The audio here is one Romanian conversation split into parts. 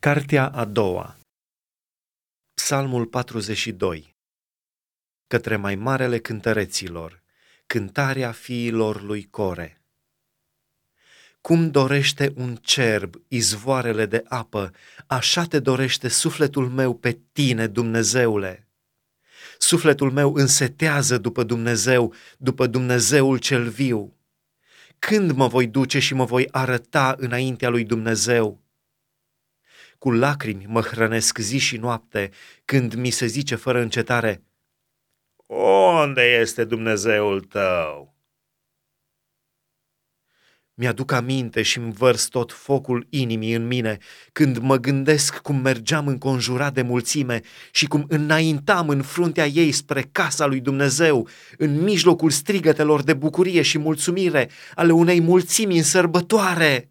Cartea a doua Psalmul 42 Către mai marele cântăreților, cântarea fiilor lui Core. Cum dorește un cerb izvoarele de apă, așa te dorește sufletul meu pe tine, Dumnezeule. Sufletul meu însetează după Dumnezeu, după Dumnezeul cel viu. Când mă voi duce și mă voi arăta înaintea lui Dumnezeu? Cu lacrimi mă hrănesc zi și noapte când mi se zice fără încetare, Unde este Dumnezeul tău? Mi-aduc aminte și îmi vărs tot focul inimii în mine când mă gândesc cum mergeam înconjurat de mulțime și cum înaintam în fruntea ei spre casa lui Dumnezeu, în mijlocul strigătelor de bucurie și mulțumire ale unei mulțimi în sărbătoare.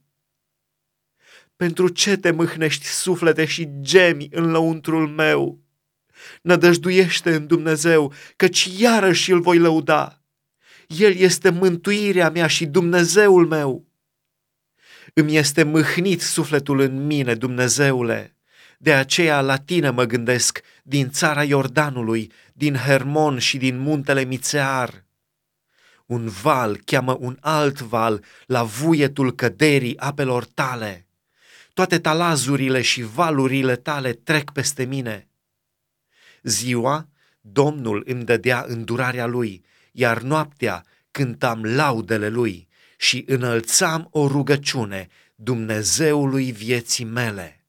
Pentru ce te mâhnești suflete și gemi în lăuntrul meu? Nădăjduiește în Dumnezeu, căci iarăși îl voi lăuda. El este mântuirea mea și Dumnezeul meu. Îmi este mâhnit sufletul în mine, Dumnezeule. De aceea la tine mă gândesc, din țara Iordanului, din Hermon și din muntele Mițear. Un val cheamă un alt val la vuietul căderii apelor tale toate talazurile și valurile tale trec peste mine. Ziua, Domnul îmi dădea îndurarea lui, iar noaptea cântam laudele lui și înălțam o rugăciune Dumnezeului vieții mele.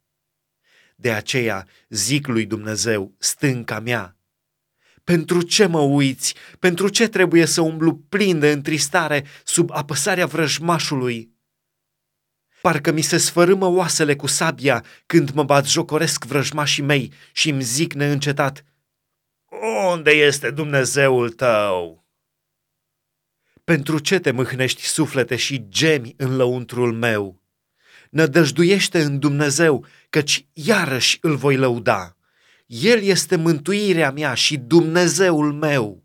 De aceea zic lui Dumnezeu, stânca mea, pentru ce mă uiți? Pentru ce trebuie să umblu plin de întristare sub apăsarea vrăjmașului? Parcă mi se sfărâmă oasele cu sabia când mă bat jocoresc vrăjmașii mei și îmi zic neîncetat, Unde este Dumnezeul tău? Pentru ce te mâhnești suflete și gemi în lăuntrul meu? Nădăjduiește în Dumnezeu, căci iarăși îl voi lăuda. El este mântuirea mea și Dumnezeul meu.